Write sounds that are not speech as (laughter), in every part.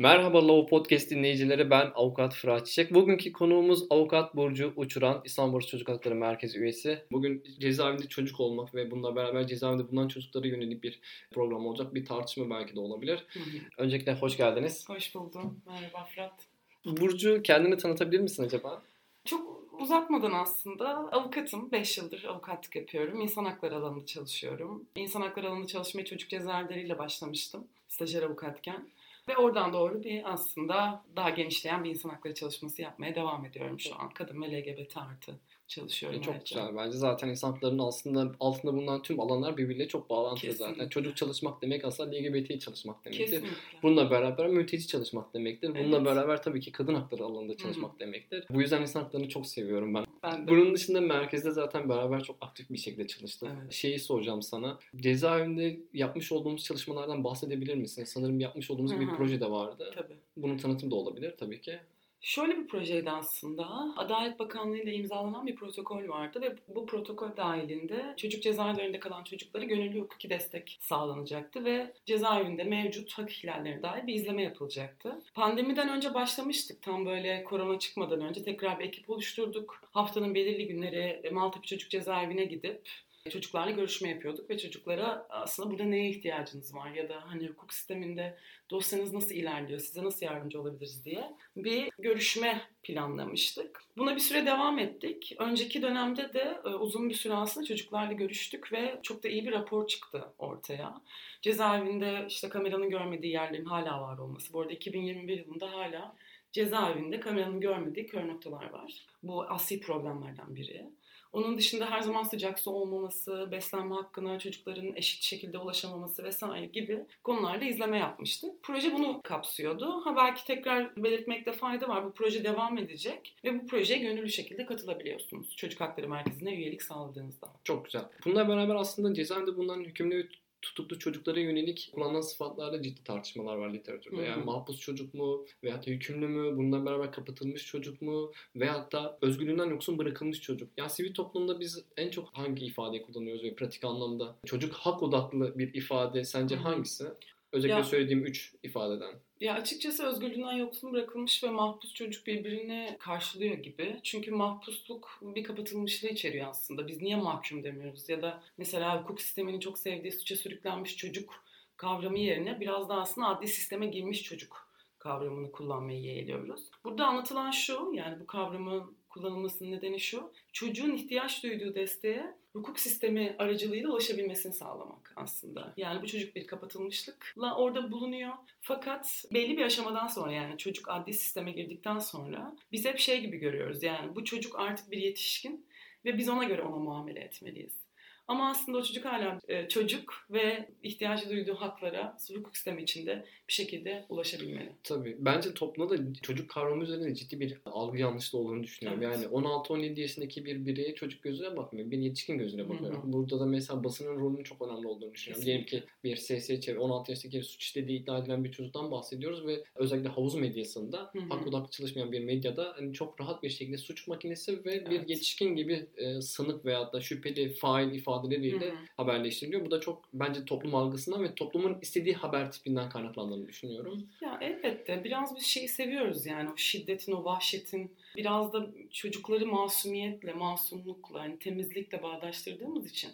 Merhaba Law Podcast dinleyicileri ben Avukat Fırat Çiçek. Bugünkü konuğumuz Avukat Burcu Uçuran, İstanbul Çocuk Hakları Merkezi üyesi. Bugün cezaevinde çocuk olmak ve bununla beraber cezaevinde bulunan çocuklara yönelik bir program olacak. Bir tartışma belki de olabilir. Öncelikle hoş geldiniz. Hoş buldum. Merhaba Fırat. Burcu kendini tanıtabilir misin acaba? Çok uzatmadan aslında avukatım. 5 yıldır avukatlık yapıyorum. İnsan hakları alanında çalışıyorum. İnsan hakları alanında çalışmaya çocuk cezaevleriyle başlamıştım. Stajyer avukatken. Ve oradan doğru bir aslında daha genişleyen bir insan hakları çalışması yapmaya devam ediyorum şu an. Kadın ve LGBT artı çalışıyorum. E, çok ayrıca. güzel. Bence zaten insan haklarının aslında altında bulunan tüm alanlar birbiriyle çok bağlantılı Kesinlikle. zaten. Çocuk çalışmak demek aslında LGBT çalışmak demektir. Kesinlikle. Bununla beraber mülteci çalışmak demektir. Bununla Evet. beraber tabii ki kadın hakları alanında çalışmak demektir. Bu yüzden insan haklarını çok seviyorum ben. Ben de. Bunun dışında merkezde zaten beraber çok aktif bir şekilde çalıştık. Evet. Şeyi soracağım sana. Cezaevinde yapmış olduğumuz çalışmalardan bahsedebilir misin? Sanırım yapmış olduğumuz Hı bir hı. proje de vardı. Tabii. Bunun tanıtımı da olabilir tabii ki. Şöyle bir projeydi aslında. Adalet Bakanlığı ile imzalanan bir protokol vardı ve bu protokol dahilinde çocuk cezaevlerinde kalan çocuklara gönüllü hukuki destek sağlanacaktı ve cezaevinde mevcut hak ihlallerine dair bir izleme yapılacaktı. Pandemiden önce başlamıştık. Tam böyle korona çıkmadan önce tekrar bir ekip oluşturduk. Haftanın belirli günleri Maltepe Çocuk Cezaevine gidip çocuklarla görüşme yapıyorduk ve çocuklara aslında burada neye ihtiyacınız var ya da hani hukuk sisteminde dosyanız nasıl ilerliyor, size nasıl yardımcı olabiliriz diye bir görüşme planlamıştık. Buna bir süre devam ettik. Önceki dönemde de e, uzun bir süre aslında çocuklarla görüştük ve çok da iyi bir rapor çıktı ortaya. Cezaevinde işte kameranın görmediği yerlerin hala var olması. Bu arada 2021 yılında hala cezaevinde kameranın görmediği kör noktalar var. Bu asli problemlerden biri. Onun dışında her zaman sıcak su olmaması, beslenme hakkına çocukların eşit şekilde ulaşamaması vesaire gibi konularda izleme yapmıştık. Proje bunu kapsıyordu. Ha belki tekrar belirtmekte fayda var. Bu proje devam edecek ve bu projeye gönüllü şekilde katılabiliyorsunuz. Çocuk Hakları Merkezi'ne üyelik sağladığınızda. Çok güzel. Bununla beraber aslında cezaevinde bulunan hükümlü tutuklu çocuklara yönelik kullanılan sıfatlarda ciddi tartışmalar var literatürde. Hı hı. Yani mahpus çocuk mu veyahut da hükümlü mü, bununla beraber kapatılmış çocuk mu veyahut da özgürlüğünden yoksun bırakılmış çocuk. Ya sivil toplumda biz en çok hangi ifadeyi kullanıyoruz ve pratik anlamda? Çocuk hak odaklı bir ifade sence Hı hı. hangisi? Özellikle Ya- söylediğim üç ifadeden. Ya açıkçası özgürlüğünden yoksun bırakılmış ve mahpus çocuk birbirini karşılıyor gibi. Çünkü mahpusluk bir kapatılmışlığı içeriyor aslında. Biz niye mahkum demiyoruz? Ya da mesela hukuk sisteminin çok sevdiği suça sürüklenmiş çocuk kavramı yerine biraz da aslında adli sisteme girmiş çocuk kavramını kullanmayı yeğliyoruz. Burada anlatılan şu, yani bu kavramın kullanılmasının nedeni şu. Çocuğun ihtiyaç duyduğu desteğe hukuk sistemi aracılığıyla ulaşabilmesini sağlamak aslında. Yani bu çocuk bir kapatılmışlıkla orada bulunuyor. Fakat belli bir aşamadan sonra yani çocuk adli sisteme girdikten sonra biz hep şey gibi görüyoruz. Yani bu çocuk artık bir yetişkin ve biz ona göre ona muamele etmeliyiz. Ama aslında o çocuk hala e, çocuk ve ihtiyacı duyduğu haklara hukuk sistemi içinde bir şekilde ulaşabilmeli. Tabii. Bence toplumda da çocuk kavramı üzerinde ciddi bir algı yanlışlığı olduğunu düşünüyorum. Evet. Yani 16-17 yaşındaki bir bireye çocuk gözüne bakmıyor. Bir yetişkin gözüne bakıyor. Hı hı. Burada da mesela basının rolünün çok önemli olduğunu düşünüyorum. Diyelim ki bir SSÇ 16 yaşındaki suç işlediği iddia edilen bir çocuktan bahsediyoruz ve özellikle havuz medyasında Hı hı. hak odaklı çalışmayan bir medyada hani çok rahat bir şekilde suç makinesi ve bir Evet. yetişkin gibi e, sanık veyahut da şüpheli fail ifadeleriyle Hı hı. haberleştiriliyor. Bu da çok bence toplum algısından ve toplumun istediği haber tipinden kaynaklandığını düşünüyorum. Ya elbette biraz biz şeyi seviyoruz yani o şiddetin, o vahşetin biraz da çocukları masumiyetle, masumlukla, hani temizlikle bağdaştırdığımız için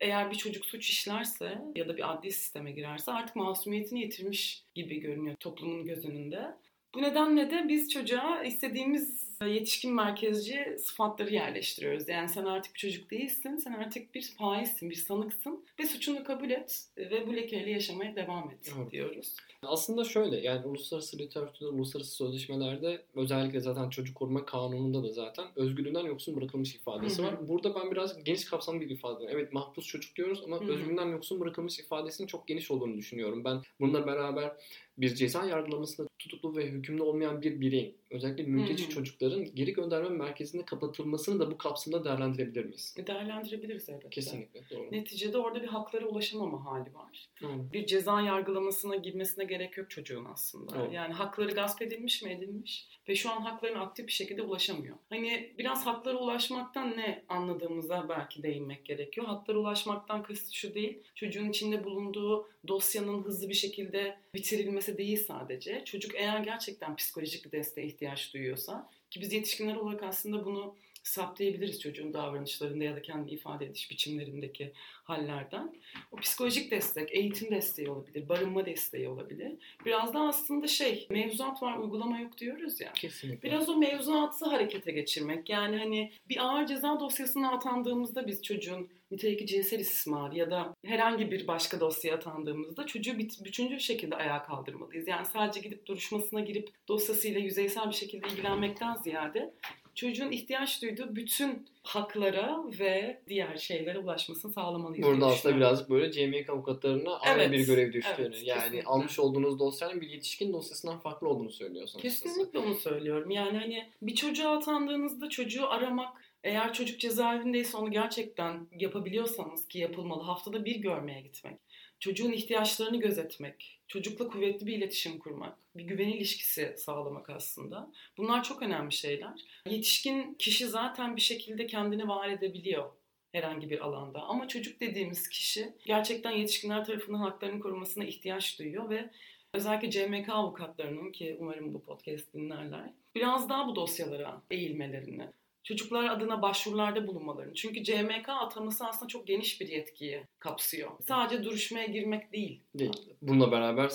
eğer bir çocuk suç işlerse ya da bir adli sisteme girerse artık masumiyetini yitirmiş gibi görünüyor toplumun göz önünde. Bu nedenle de biz çocuğa istediğimiz yetişkin merkezci sıfatları yerleştiriyoruz. Yani sen artık bir çocuk değilsin, sen artık bir faizsin, bir sanıksın ve suçunu kabul et ve bu lekeyle yaşamaya devam et Evet. diyoruz. Aslında şöyle yani uluslararası literatürde, uluslararası sözleşmelerde özellikle zaten çocuk koruma kanununda da zaten özgürlüğünden yoksun bırakılmış ifadesi var. Burada ben biraz geniş kapsamlı bir ifade. Evet mahpus çocuk diyoruz ama Hı hı. özgürlüğünden yoksun bırakılmış ifadesinin çok geniş olduğunu düşünüyorum. Ben bununla beraber bir ceza yargılamasında tutuklu ve hükümlü olmayan bir bireyin özellikle mülteci Hı hı. çocukların geri gönderme merkezinde kapatılmasını da bu kapsamda değerlendirebilir miyiz? Değerlendirebiliriz elbette. Kesinlikle doğru. Neticede orada bir haklara ulaşamama hali var. Hı. Bir ceza yargılamasına girmesine gerek yok çocuğun aslında. Evet. Yani hakları gasp edilmiş mi edilmiş ve şu an haklarına aktif bir şekilde ulaşamıyor. Hani biraz haklara ulaşmaktan ne anladığımıza belki değinmek gerekiyor. Haklara ulaşmaktan kasıt şu değil. Çocuğun içinde bulunduğu dosyanın hızlı bir şekilde bitirilmesi değil sadece. Çocuk eğer gerçekten psikolojik bir desteğe ihtiyaç duyuyorsa ki biz yetişkinler olarak aslında bunu saptayabiliriz çocuğun davranışlarında ya da kendi ifade ediş biçimlerindeki hallerden. O psikolojik destek, eğitim desteği olabilir, barınma desteği olabilir. Biraz da aslında şey, mevzuat var, uygulama yok diyoruz ya. Kesinlikle. Biraz o mevzuatı harekete geçirmek. Yani hani bir ağır ceza dosyasına atandığımızda biz çocuğun nitelikli cinsel istismarı ya da herhangi bir başka dosyaya atandığımızda çocuğu bit- bütüncül şekilde ayağa kaldırmalıyız. Yani sadece gidip duruşmasına girip dosyasıyla yüzeysel bir şekilde ilgilenmekten ziyade çocuğun ihtiyaç duyduğu bütün haklara ve diğer şeylere ulaşmasını sağlamalıyız. Burada aslında birazcık böyle CMYK avukatlarına aynı Evet, bir görev düştüğünü. evet, yani kesinlikle. almış olduğunuz dosyanın bir yetişkin dosyasından farklı olduğunu söylüyorsunuz. Kesinlikle onu söylüyorum. Yani hani bir çocuğa atandığınızda çocuğu aramak eğer çocuk cezaevindeyse onu gerçekten yapabiliyorsanız ki yapılmalı haftada bir görmeye gitmek. Çocuğun ihtiyaçlarını gözetmek, çocukla kuvvetli bir iletişim kurmak, bir güven ilişkisi sağlamak aslında. Bunlar çok önemli şeyler. Yetişkin kişi zaten bir şekilde kendini var edebiliyor herhangi bir alanda. Ama çocuk dediğimiz kişi gerçekten yetişkinler tarafından haklarının korunmasına ihtiyaç duyuyor ve özellikle CMK avukatlarının ki umarım bu podcast dinlerler biraz daha bu dosyalara eğilmelerini, çocuklar adına başvurularda bulunmalarını. Çünkü CMK ataması aslında çok geniş bir yetkiyi kapsıyor. Sadece duruşmaya girmek değil. Değil. Bununla beraber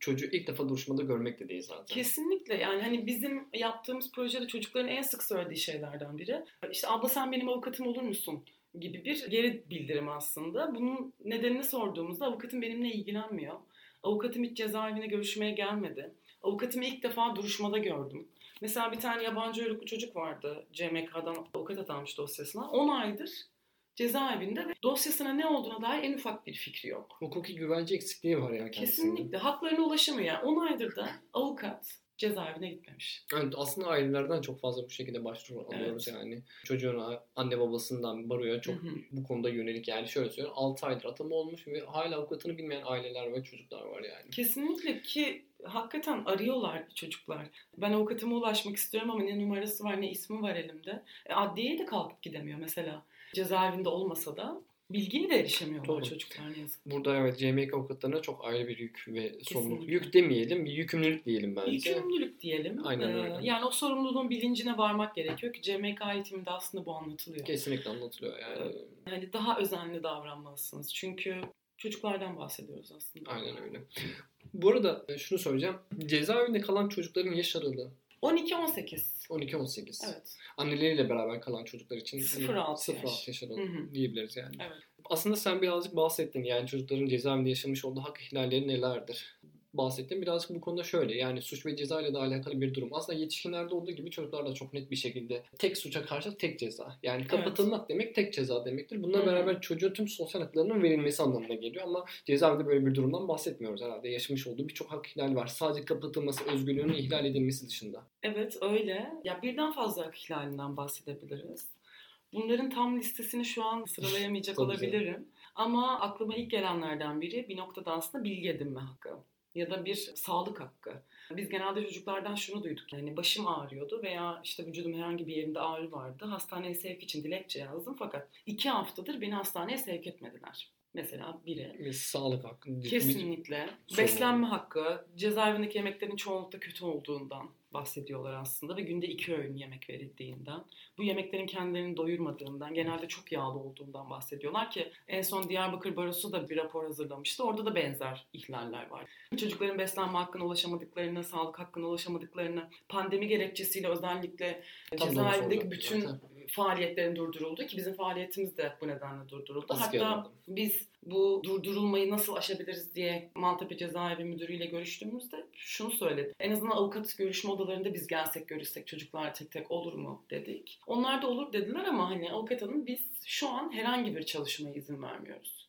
çocuğu ilk defa duruşmada görmek de değil zaten. Kesinlikle yani hani bizim yaptığımız projede çocukların en sık söylediği şeylerden biri işte abla sen benim avukatım olur musun gibi bir geri bildirim aslında. Bunun nedenini sorduğumuzda avukatım benimle ilgilenmiyor. Avukatım hiç cezaevine görüşmeye gelmedi. Avukatımı ilk defa duruşmada gördüm. Mesela bir tane yabancı uyruklu çocuk vardı. CMK'dan avukat atanmış dosyasına. 10 aydır cezaevinde ve dosyasına ne olduğuna dair en ufak bir fikri yok. Hukuki güvence eksikliği var ya kendisinde. Kesinlikle. Haklarına ulaşamıyor. Yani 10 aydır da avukat cezaevine gitmemiş. Evet, aslında ailelerden çok fazla bu şekilde başvuru alıyoruz Evet. yani. Çocuğun anne babasından baroya çok Hı hı. bu konuda yönelik yani şöyle söyleyeyim 6 aydır atama olmuş ve hala avukatını bilmeyen aileler ve çocuklar var yani. Kesinlikle ki hakikaten arıyorlar çocuklar. Ben avukatıma ulaşmak istiyorum ama ne numarası var ne ismi var elimde. E, adliyeye de kalkıp gidemiyor mesela. Cezaevinde olmasa da bilgiye de erişemiyorlar Doğru. çocuklar ne yazık. Burada evet CMYK avukatlarına çok ayrı bir yük ve sorumluluk. Kesinlikle. Yük demeyelim, bir yükümlülük diyelim bence. Yükümlülük diyelim. Aynen Ee, öyle. yani o sorumluluğun bilincine varmak gerekiyor ki CMK eğitiminde aslında bu anlatılıyor. Kesinlikle anlatılıyor yani. Yani daha özenli davranmalısınız. Çünkü çocuklardan bahsediyoruz aslında. Aynen öyle. Bu arada e, şunu söyleyeceğim. Cezaevinde kalan çocukların yaş aralığı 12-18. 12-18. Evet. Anneleriyle beraber kalan çocuklar için 0-6 yaş. 0-6 yaş aralığı Hı hı. diyebiliriz yani. Evet. Aslında sen birazcık bahsettin yani çocukların cezaevinde yaşamış olduğu hak ihlalleri nelerdir? Bahsettim. Birazcık bu konuda şöyle yani suç ve ceza ile de alakalı bir durum. Aslında yetişkinlerde olduğu gibi çocuklarda çok net bir şekilde tek suça karşı tek ceza. Yani kapatılmak demek tek ceza demektir. Bununla Hı hı. beraber çocuğun tüm sosyal haklarının verilmesi anlamına geliyor ama cezaevinde böyle bir durumdan bahsetmiyoruz herhalde. Yaşamış olduğu birçok hak ihlali var. Sadece kapatılması, özgürlüğünün ihlal edilmesi dışında. Evet öyle. Ya birden fazla hak ihlalinden bahsedebiliriz. Bunların tam listesini şu an sıralayamayacak Çok güzel. olabilirim. Ama aklıma ilk gelenlerden biri bir noktada aslında bilgi edinme hakkı ya da bir sağlık hakkı. Biz genelde çocuklardan şunu duyduk yani başım ağrıyordu veya işte vücudum herhangi bir yerinde ağrı vardı. Hastaneye sevk için dilekçe yazdım fakat iki haftadır beni hastaneye sevk etmediler. Mesela biri. Sağlık hakkı. Kesinlikle. Beslenme hakkı, cezaevindeki yemeklerin çoğunlukla kötü olduğundan bahsediyorlar aslında ve günde iki öğün yemek verildiğinden. Bu yemeklerin kendilerini doyurmadığından, genelde çok yağlı olduğundan bahsediyorlar ki en son Diyarbakır Barosu da bir rapor hazırlamıştı. Orada da benzer ihlaller var. Çocukların beslenme hakkına ulaşamadıklarını, sağlık hakkına ulaşamadıklarını, pandemi gerekçesiyle özellikle cezaevindeki bütün zaten. Faaliyetlerin durduruldu ki bizim faaliyetimiz de bu nedenle durduruldu. Asker Hatta aldım. biz bu durdurulmayı nasıl aşabiliriz diye Maltepe Cezaevi Müdürü'yle görüştüğümüzde şunu söyledi. En azından avukat görüşme odalarında biz gelsek görüşsek çocuklar tek tek olur mu dedik. Onlar da olur dediler ama hani avukat hanım biz şu an herhangi bir çalışmaya izin vermiyoruz.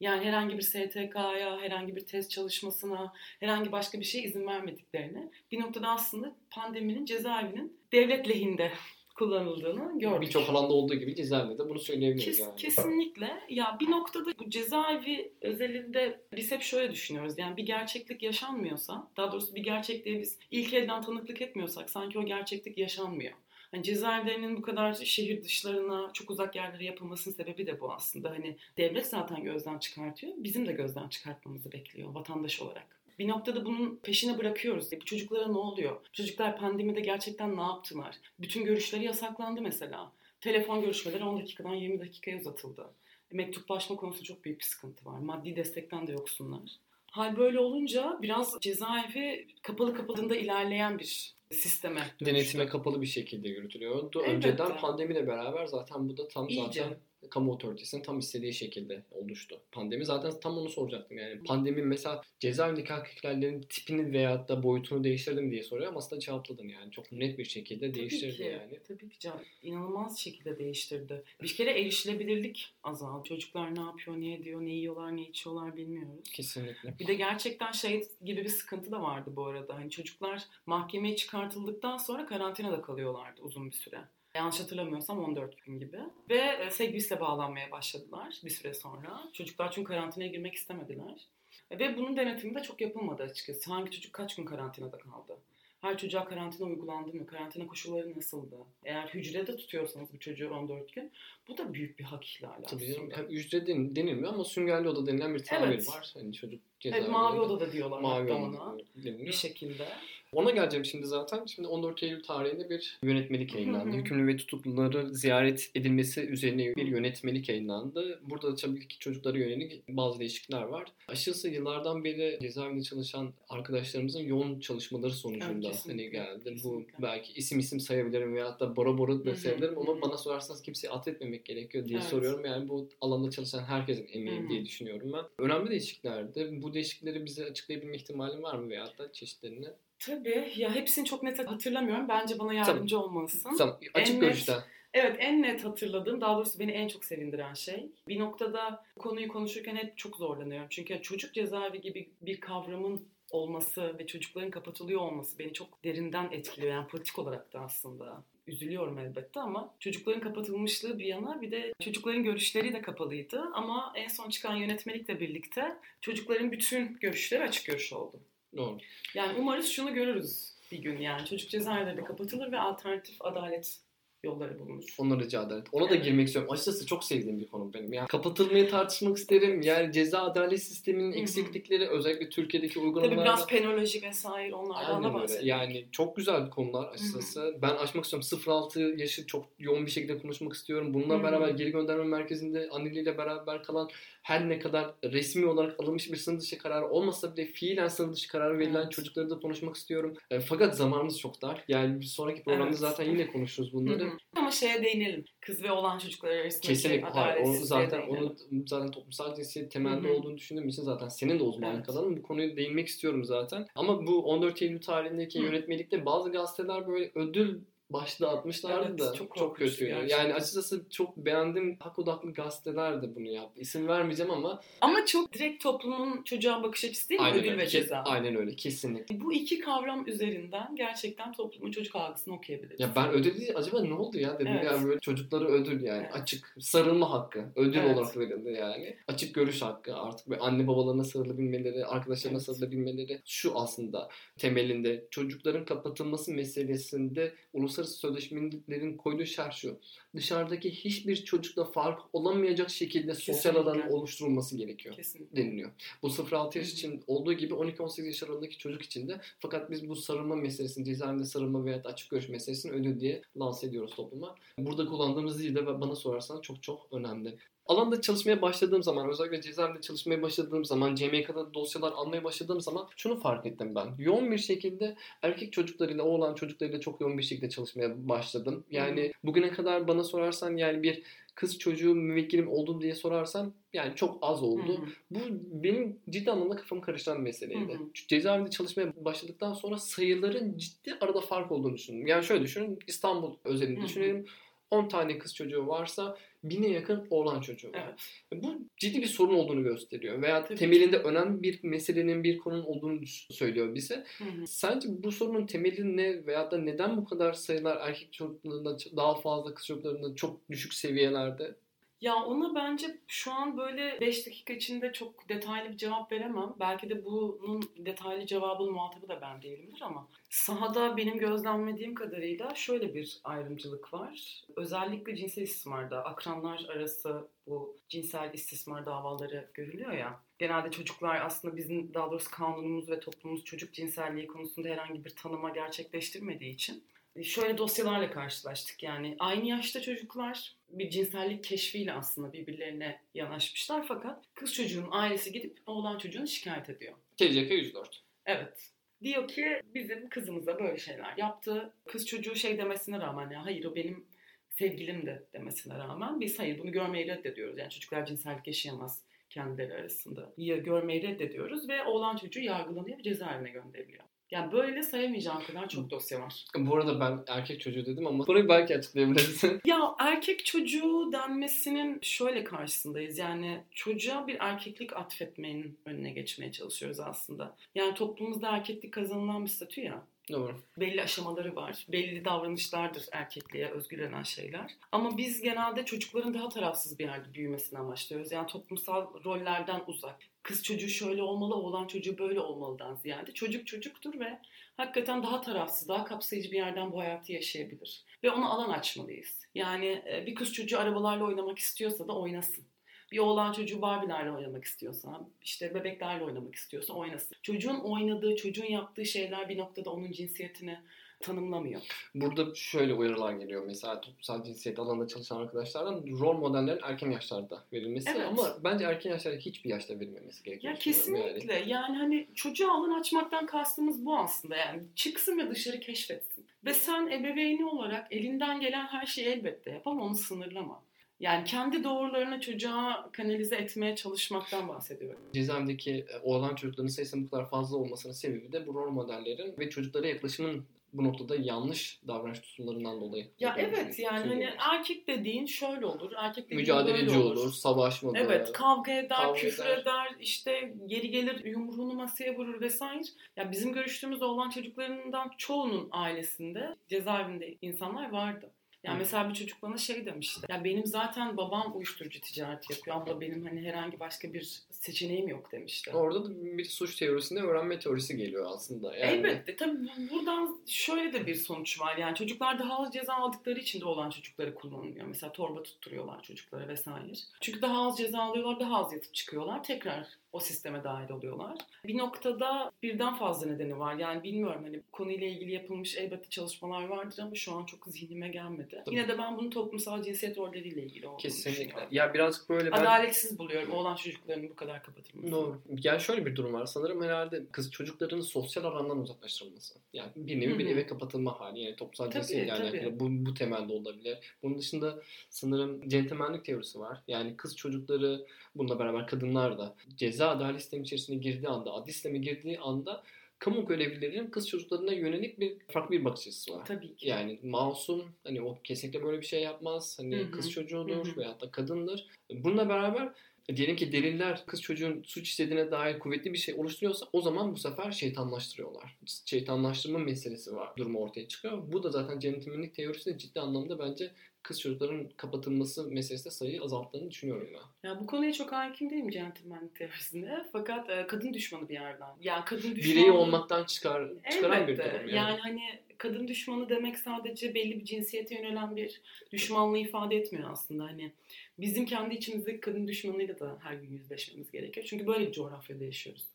Yani herhangi bir STK'ya, herhangi bir test çalışmasına, herhangi başka bir şeye izin vermediklerini bir noktada aslında pandeminin cezaevinin devlet lehinde kullanıldığını gördük. Birçok alanda olduğu gibi cezaevinde de bunu söyleyebiliriz Kes, yani. Kesinlikle. Ya bir noktada bu cezaevi özelinde biz hep şöyle düşünüyoruz. Yani bir gerçeklik yaşanmıyorsa, daha doğrusu bir gerçekliğe biz ilk elden tanıklık etmiyorsak sanki o gerçeklik yaşanmıyor. Hani cezaevlerinin bu kadar şehir dışlarına, çok uzak yerlere yapılmasının sebebi de bu aslında. Hani devlet zaten gözden çıkartıyor. Bizim de gözden çıkartmamızı bekliyor vatandaş olarak. Bir noktada bunun peşine bırakıyoruz. Bu çocuklara ne oluyor? Çocuklar pandemide gerçekten ne yaptılar? Bütün görüşleri yasaklandı mesela. Telefon görüşmeleri 10 dakikadan 20 dakikaya uzatıldı. Mektuplaşma konusunda çok büyük bir sıkıntı var. Maddi destekten de yoksunlar. Hal böyle olunca biraz cezaevi kapalı kapalında ilerleyen bir sisteme dönüştü. Denetime kapalı bir şekilde yürütülüyordu. Elbette. Önceden pandemiyle beraber zaten bu da tam İyice. zaten kamu otoritesinin tam istediği şekilde oluştu. Pandemi zaten tam onu soracaktım yani. Pandemi mesela cezaevindeki hakikatlerin tipini veyahut da boyutunu değiştirdi mi diye soruyor ama aslında cevapladın yani. Çok net bir şekilde değiştirdi tabii ki, yani. Tabii ki can. İnanılmaz şekilde değiştirdi. Bir kere erişilebilirlik azaldı. Çocuklar ne yapıyor, ne ediyor, ne yiyorlar, ne içiyorlar bilmiyoruz. Kesinlikle. Bir de gerçekten şey gibi bir sıkıntı da vardı bu arada. Hani çocuklar mahkemeye çıkartıldıktan sonra karantinada kalıyorlardı uzun bir süre. Yanlış hatırlamıyorsam 14 gün gibi. Ve e, sevgilisine bağlanmaya başladılar bir süre sonra. Çocuklar çünkü karantinaya girmek istemediler. Ve bunun denetimi de çok yapılmadı açıkçası. Hangi çocuk kaç gün karantinada kaldı? Her çocuğa karantina uygulandı mı? Karantina koşulları nasıldı? Eğer hücrede tutuyorsanız bu çocuğu 14 gün bu da büyük bir hak ihlali Tabii canım. Hem Ücret den- denilmiyor ama süngerli oda denilen bir tabir Evet. var. Hani çocuk Evet, cezaevinde. mavi odada diyorlar Mavi hatta oda ona deniliyor. bir şekilde. Ona geleceğim şimdi zaten. Şimdi 14 Eylül tarihinde bir yönetmelik yayınlandı. Hükümlü ve tutukluları ziyaret edilmesi üzerine bir yönetmelik yayınlandı. Burada da tabii ki çocuklara yönelik bazı değişiklikler var. Aşırısı yıllardan beri cezaevinde çalışan arkadaşlarımızın yoğun çalışmaları sonucunda Evet, hani geldi. kesinlikle. Bu belki isim isim sayabilirim veyahut da bora bora da sayabilirim ama bana sorarsanız kimseyi affetmemek gerekiyor diye Evet. soruyorum. Yani bu alanda çalışan herkesin emeği diye düşünüyorum ben. Önemli değişikliklerdi. Bu değişiklikleri bize açıklayabilme ihtimalin var mı veyahut da çeşitlerini? Tabii. Ya hepsini çok net hatırlamıyorum. Bence bana yardımcı olmalısın. Tamam. Açık En net- görüşten. Evet en net hatırladığım, daha doğrusu beni en çok sevindiren şey. Bir noktada konuyu konuşurken hep çok zorlanıyorum. Çünkü çocuk cezaevi gibi bir kavramın olması ve çocukların kapatılıyor olması beni çok derinden etkiliyor. Yani politik olarak da aslında. Üzülüyorum elbette ama çocukların kapatılmışlığı bir yana bir de çocukların görüşleri de kapalıydı. Ama en son çıkan yönetmelikle birlikte çocukların bütün görüşleri açık görüş oldu. Doğru. Yani umarız şunu görürüz bir gün yani. Çocuk cezaevleri de kapatılır ve alternatif adalet yolları bulunur. Ona rica ederim. Ona da girmek istiyorum. Açıkçası çok sevdiğim bir konu benim. Yani kapatılmayı tartışmak isterim. Yani ceza adalet sisteminin eksiklikleri özellikle Türkiye'deki Tabii uygulamalarda. biraz penoloji vesaire onlardan da bahsedelim. Yani çok güzel konular açıkçası. Ben açmak istiyorum. 0-6 yaşı çok yoğun bir şekilde konuşmak istiyorum. Bununla beraber geri gönderme merkezinde anneliyle beraber kalan her ne kadar resmi olarak alınmış bir sınır dışı kararı olmasa bile fiilen sınır dışı kararı verilen Evet. çocukları da konuşmak istiyorum. E, fakat zamanımız çok dar. Yani bir sonraki programda Evet. zaten yine konuşuruz Hı bunları. hı. Ama şeye değinelim. Kız ve oğlan çocuklar arasındaki Kesinlikle. Hayır, onu zaten onu zaten toplumsal cinsiyet temelde Hı hı. olduğunu düşündüğüm için zaten senin de uzmanlık Evet. alanın. Bu konuyu değinmek istiyorum zaten. Ama bu 14 Eylül tarihindeki Hı. yönetmelikte bazı gazeteler böyle ödül başlığı atmışlardı Evet, da çok çok, kötü. Yani. yani açıkçası çok beğendim hak odaklı gazeteler de bunu yaptı. İsim vermeyeceğim ama Ama çok direkt toplumun çocuğa bakış açısı değil mi? aynen Ödül öyle. ve ceza. aynen öyle kesinlikle. Bu iki kavram üzerinden gerçekten toplumun çocuk algısını okuyabiliriz. Ya ben ödül değil acaba ne oldu ya dedim Evet. yani böyle çocuklara ödül yani Evet. açık sarılma hakkı ödül Evet. olarak verildi yani. Açık görüş hakkı artık böyle anne babalarına sarılabilmeleri, arkadaşlarına Evet. sarılabilmeleri şu aslında temelinde çocukların kapatılması meselesinde uluslararası sözleşmelerin koyduğu şart şu. Dışarıdaki hiçbir çocukla fark olamayacak şekilde sosyal Kesinlikle. alanın oluşturulması gerekiyor Kesinlikle. deniliyor. Bu 0-6 yaş için olduğu gibi 12-18 yaş aralığındaki çocuk için de fakat biz bu sarılma meselesini, cezaevinde sarılma veya açık görüş meselesini ödül diye lanse ediyoruz topluma. Burada kullandığımız dil de bana sorarsan çok çok önemli. Alanda çalışmaya başladığım zaman, özellikle cezaevinde çalışmaya başladığım zaman, CMK'da dosyalar almaya başladığım zaman şunu fark ettim ben. Yoğun bir şekilde erkek çocuklarıyla, oğlan çocuklarıyla çok yoğun bir şekilde çalışmaya başladım. Yani bugüne kadar bana sorarsan yani bir kız çocuğu müvekkilim oldu diye sorarsan yani çok az oldu. Hı hı. Bu benim ciddi anlamda kafamı karıştıran meseleydi. Hı hı. Cezaevinde çalışmaya başladıktan sonra sayıların ciddi arada fark olduğunu düşündüm. Yani şöyle düşünün İstanbul özelinde Hı hı. düşünelim. 10 tane kız çocuğu varsa bine yakın oğlan çocuğu var. Evet. Bu ciddi bir sorun olduğunu gösteriyor. Veya Tabii. temelinde önemli bir meselenin, bir konunun olduğunu söylüyor bize. Hı hı. Sence bu sorunun temeli ne veya da neden bu kadar sayılar erkek çocuklarında daha fazla kız çocuklarında çok düşük seviyelerde? Ya ona bence şu an böyle 5 dakika içinde çok detaylı bir cevap veremem. Belki de bunun detaylı cevabının muhatabı da ben değilimdir ama sahada benim gözlemlediğim kadarıyla şöyle bir ayrımcılık var. Özellikle cinsel istismarda akranlar arası bu cinsel istismar davaları görülüyor ya. Genelde çocuklar aslında bizim daha doğrusu kanunumuz ve toplumumuz çocuk cinselliği konusunda herhangi bir tanıma gerçekleştirmediği için şöyle dosyalarla karşılaştık yani aynı yaşta çocuklar bir cinsellik keşfiyle aslında birbirlerine yanaşmışlar fakat kız çocuğun ailesi gidip oğlan çocuğunu şikayet ediyor. TCK 104. Evet. Diyor ki bizim kızımıza böyle şeyler yaptı. Kız çocuğu şey demesine rağmen ya hayır o benim sevgilim de demesine rağmen biz hayır bunu görmeyi reddediyoruz. Yani çocuklar cinsellik yaşayamaz kendileri arasında. Ya görmeyi reddediyoruz ve oğlan çocuğu yargılanıyor ve cezaevine gönderiliyor. Yani böyle sayamayacağım kadar çok dosya var. Bu arada ben erkek çocuğu dedim ama burayı belki açıklayabilirsin. (laughs) Ya erkek çocuğu denmesinin şöyle karşısındayız. Yani çocuğa bir erkeklik atfetmenin önüne geçmeye çalışıyoruz aslında. Yani toplumumuzda erkeklik kazanılan bir statü ya. Doğru. Belli aşamaları var. Belli davranışlardır erkekliğe özgürlenen şeyler. Ama biz genelde çocukların daha tarafsız bir yerde büyümesini amaçlıyoruz. Yani toplumsal rollerden uzak. Kız çocuğu şöyle olmalı, oğlan çocuğu böyle olmalıdan ziyade. Çocuk çocuktur ve hakikaten daha tarafsız, daha kapsayıcı bir yerden bu hayatı yaşayabilir. Ve ona alan açmalıyız. Yani e, bir kız çocuğu arabalarla oynamak istiyorsa da oynasın. Bir oğlan çocuğu Barbie'lerle oynamak istiyorsa, işte bebeklerle oynamak istiyorsa oynasın. Çocuğun oynadığı, çocuğun yaptığı şeyler bir noktada onun cinsiyetini tanımlamıyor. Burada şöyle uyarılar geliyor mesela toplumsal cinsiyet alanında çalışan arkadaşlardan rol modellerin erken yaşlarda verilmesi Evet. ama bence erken yaşlarda hiçbir yaşta verilmemesi gerekiyor. Ya kesinlikle. Yani. Yani. hani çocuğa alan açmaktan kastımız bu aslında. Yani çıksın ve dışarı keşfetsin. Ve sen ebeveyni olarak elinden gelen her şeyi elbette yap ama onu sınırlama. Yani kendi doğrularını çocuğa kanalize etmeye çalışmaktan bahsediyorum. Cezaevindeki e, oğlan çocukların sayısının bu kadar fazla olmasının sebebi de bu rol modellerin ve çocuklara yaklaşımın bu noktada yanlış davranış tutumlarından dolayı. Ya evet yani hani erkek dediğin şöyle olur. Erkek dediğin mücadeleci böyle olur, savaşmalı. Evet kavga eder, Kavga küfür eder. eder. işte geri gelir yumruğunu masaya vurur vesaire. Ya bizim görüştüğümüz olan çocuklarından çoğunun ailesinde cezaevinde insanlar vardı. Yani mesela bir çocuk bana şey demişti. Ya benim zaten babam uyuşturucu ticareti yapıyor. Abla benim hani herhangi başka bir seçeneğim yok demişti. Orada da bir suç teorisinde öğrenme teorisi geliyor aslında. Yani Elbette. Tabii bu- buradan şöyle de bir sonuç var. Yani çocuklar daha az ceza aldıkları için de olan çocukları kullanılıyor. Mesela torba tutturuyorlar çocuklara vesaire. Çünkü daha az ceza alıyorlar, daha az yatıp çıkıyorlar. Tekrar o sisteme dahil oluyorlar. Bir noktada birden fazla nedeni var. Yani bilmiyorum hani konuyla ilgili yapılmış elbette çalışmalar vardır ama şu an çok zihnime gelmedi. Tabii. Yine de ben bunun toplumsal cinsiyet rolleriyle ilgili olduğunu Kesinlikle. Ya birazcık böyle ben... Adaletsiz buluyorum oğlan çocuklarının bu kadar kapatılması. Doğru. Yani şöyle bir durum var. Sanırım herhalde kız çocukların sosyal alandan uzaklaştırılması. Yani bir nevi bir Hı hı. eve kapatılma hali. Yani toplumsal Tabii, cinsiyet yani tabii. bu, bu temelde olabilir. Bunun dışında sanırım centilmenlik teorisi var. Yani kız çocukları bununla beraber kadınlar da ceza adalet sistemi içerisine girdiği anda, adli sisteme girdiği anda kamu görevlilerinin kız çocuklarına yönelik bir farklı bir bakış açısı var. Tabii ki. Yani masum hani o kesinlikle böyle bir şey yapmaz. Hani Hı hı. kız çocuğudur Hı hı. veyahut da kadındır. Bununla beraber diyelim ki deliller kız çocuğun suç işlediğine dair kuvvetli bir şey oluşturuyorsa o zaman bu sefer şeytanlaştırıyorlar. Şeytanlaştırma meselesi var. Durumu ortaya çıkıyor. Bu da zaten centilmenlik teorisinde ciddi anlamda bence kız çocukların kapatılması meselesinde sayıyı azalttığını düşünüyorum ben. Ya bu konuya çok hakim değilim centilmenlik teorisinde. Fakat e, kadın düşmanı bir yerden. Ya kadın düşmanı... Birey olmaktan çıkar, çıkaran bir Elbette. durum yani. Yani hani kadın düşmanı demek sadece belli bir cinsiyete yönelen bir düşmanlığı ifade etmiyor aslında. Hani bizim kendi içimizdeki kadın düşmanıyla da her gün yüzleşmemiz gerekiyor. Çünkü böyle bir coğrafyada yaşıyoruz.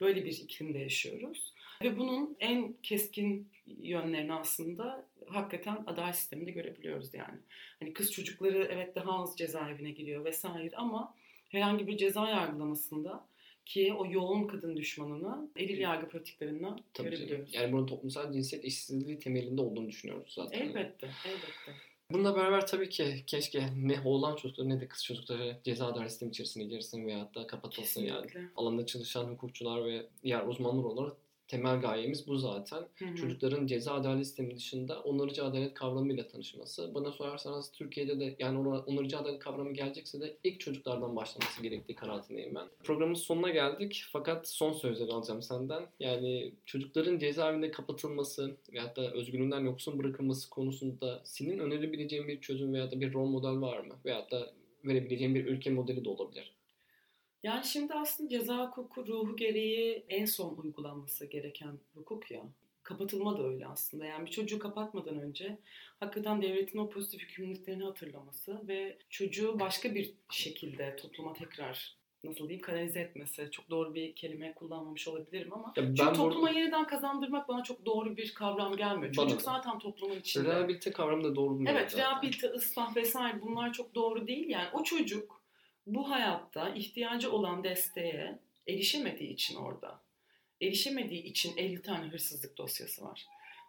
Böyle bir iklimde yaşıyoruz. Ve bunun en keskin yönlerini aslında hakikaten adalet sisteminde görebiliyoruz yani. Hani kız çocukları evet daha az cezaevine giriyor vesaire ama herhangi bir ceza yargılamasında ki o yoğun kadın düşmanını eril yargı pratiklerinden Tabii canım. görebiliyoruz. Yani bunun toplumsal cinsiyet eşitsizliği temelinde olduğunu düşünüyoruz zaten. Elbette, elbette. Bununla beraber tabii ki keşke ne oğlan çocukları ne de kız çocukları ceza adalet sistemi içerisine girsin veyahut da kapatılsın yani. Kesinlikle. Alanda çalışan hukukçular ve diğer uzmanlar olarak temel gayemiz bu zaten. Hı hı. Çocukların ceza adalet sistemi dışında onarıcı adalet kavramıyla tanışması. Bana sorarsanız Türkiye'de de yani ona onarıcı adalet kavramı gelecekse de ilk çocuklardan başlaması gerektiği kanaatindeyim ben. Programın sonuna geldik fakat son sözleri alacağım senden. Yani çocukların cezaevinde kapatılması veyahut da özgürlüğünden yoksun bırakılması konusunda senin önerebileceğin bir çözüm veyahut da bir rol model var mı? Veyahut da verebileceğin bir ülke modeli de olabilir. Yani şimdi aslında ceza hukuku ruhu gereği en son uygulanması gereken hukuk ya. Kapatılma da öyle aslında. Yani bir çocuğu kapatmadan önce hakikaten devletin o pozitif yükümlülüklerini hatırlaması ve çocuğu başka bir şekilde topluma tekrar nasıl diyeyim kanalize etmesi. Çok doğru bir kelime kullanmamış olabilirim ama Ya çünkü ben topluma burada yeniden kazandırmak bana çok doğru bir kavram gelmiyor. Bana Çocuk da. zaten toplumun içinde. rehabilite kavramı da doğru bulmuyorum Evet, rehabilite, ıslah vesaire bunlar çok doğru değil. Yani o çocuk bu hayatta ihtiyacı olan desteğe erişemediği için orada. Erişemediği için 50 tane hırsızlık dosyası var.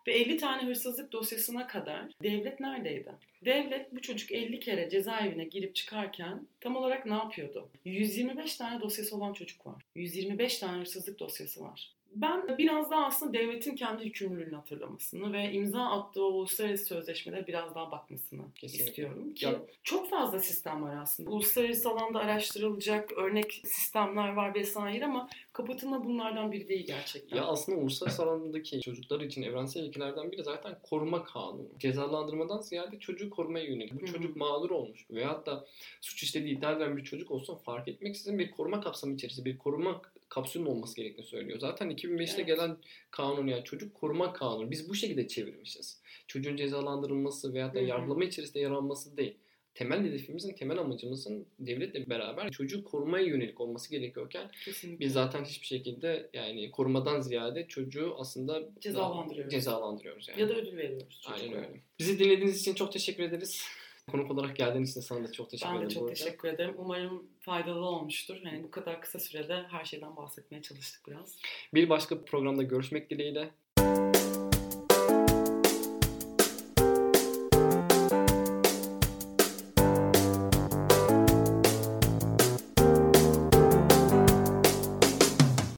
Ve 50 tane hırsızlık dosyasına kadar devlet neredeydi? Devlet bu çocuk 50 kere cezaevine girip çıkarken tam olarak ne yapıyordu? 125 tane dosyası olan çocuk var. 125 tane hırsızlık dosyası var. Ben biraz daha aslında devletin kendi yükümlülüğünü hatırlamasını ve imza attığı uluslararası sözleşmelere biraz daha bakmasını Kesinlikle. istiyorum. Ki Ya- çok fazla sistem var aslında. Uluslararası alanda araştırılacak örnek sistemler var vesaire ama kapatılma bunlardan biri değil gerçekten. Ya aslında uluslararası alandaki çocuklar için evrensel ilkelerden biri zaten koruma kanunu. Cezalandırmadan ziyade çocuğu korumaya yönelik. Bu çocuk mağdur olmuş veyahut da suç işlediği iddia edilen bir çocuk olsun fark etmeksizin bir koruma kapsamı içerisinde bir koruma kapsülünün olması gerektiğini söylüyor. Zaten 2005'te Evet. gelen kanun yani çocuk koruma kanunu. Biz bu şekilde çevirmişiz. Çocuğun cezalandırılması veyahut da yargılama içerisinde yer alması değil. Temel hedefimizin, temel amacımızın devletle beraber çocuğu korumaya yönelik olması gerekiyorken Kesinlikle. biz zaten hiçbir şekilde yani korumadan ziyade çocuğu aslında Cezalandırıyoruz. cezalandırıyoruz yani. Ya da ödül veriyoruz Aynen çocuklara. öyle. Bizi dinlediğiniz için çok teşekkür ederiz. Konuk olarak geldiğiniz için sana da çok teşekkür Ben ederim. de bu çok teşekkür ederim. Umarım faydalı olmuştur. Hani bu kadar kısa sürede her şeyden bahsetmeye çalıştık biraz. Bir başka programda görüşmek dileğiyle.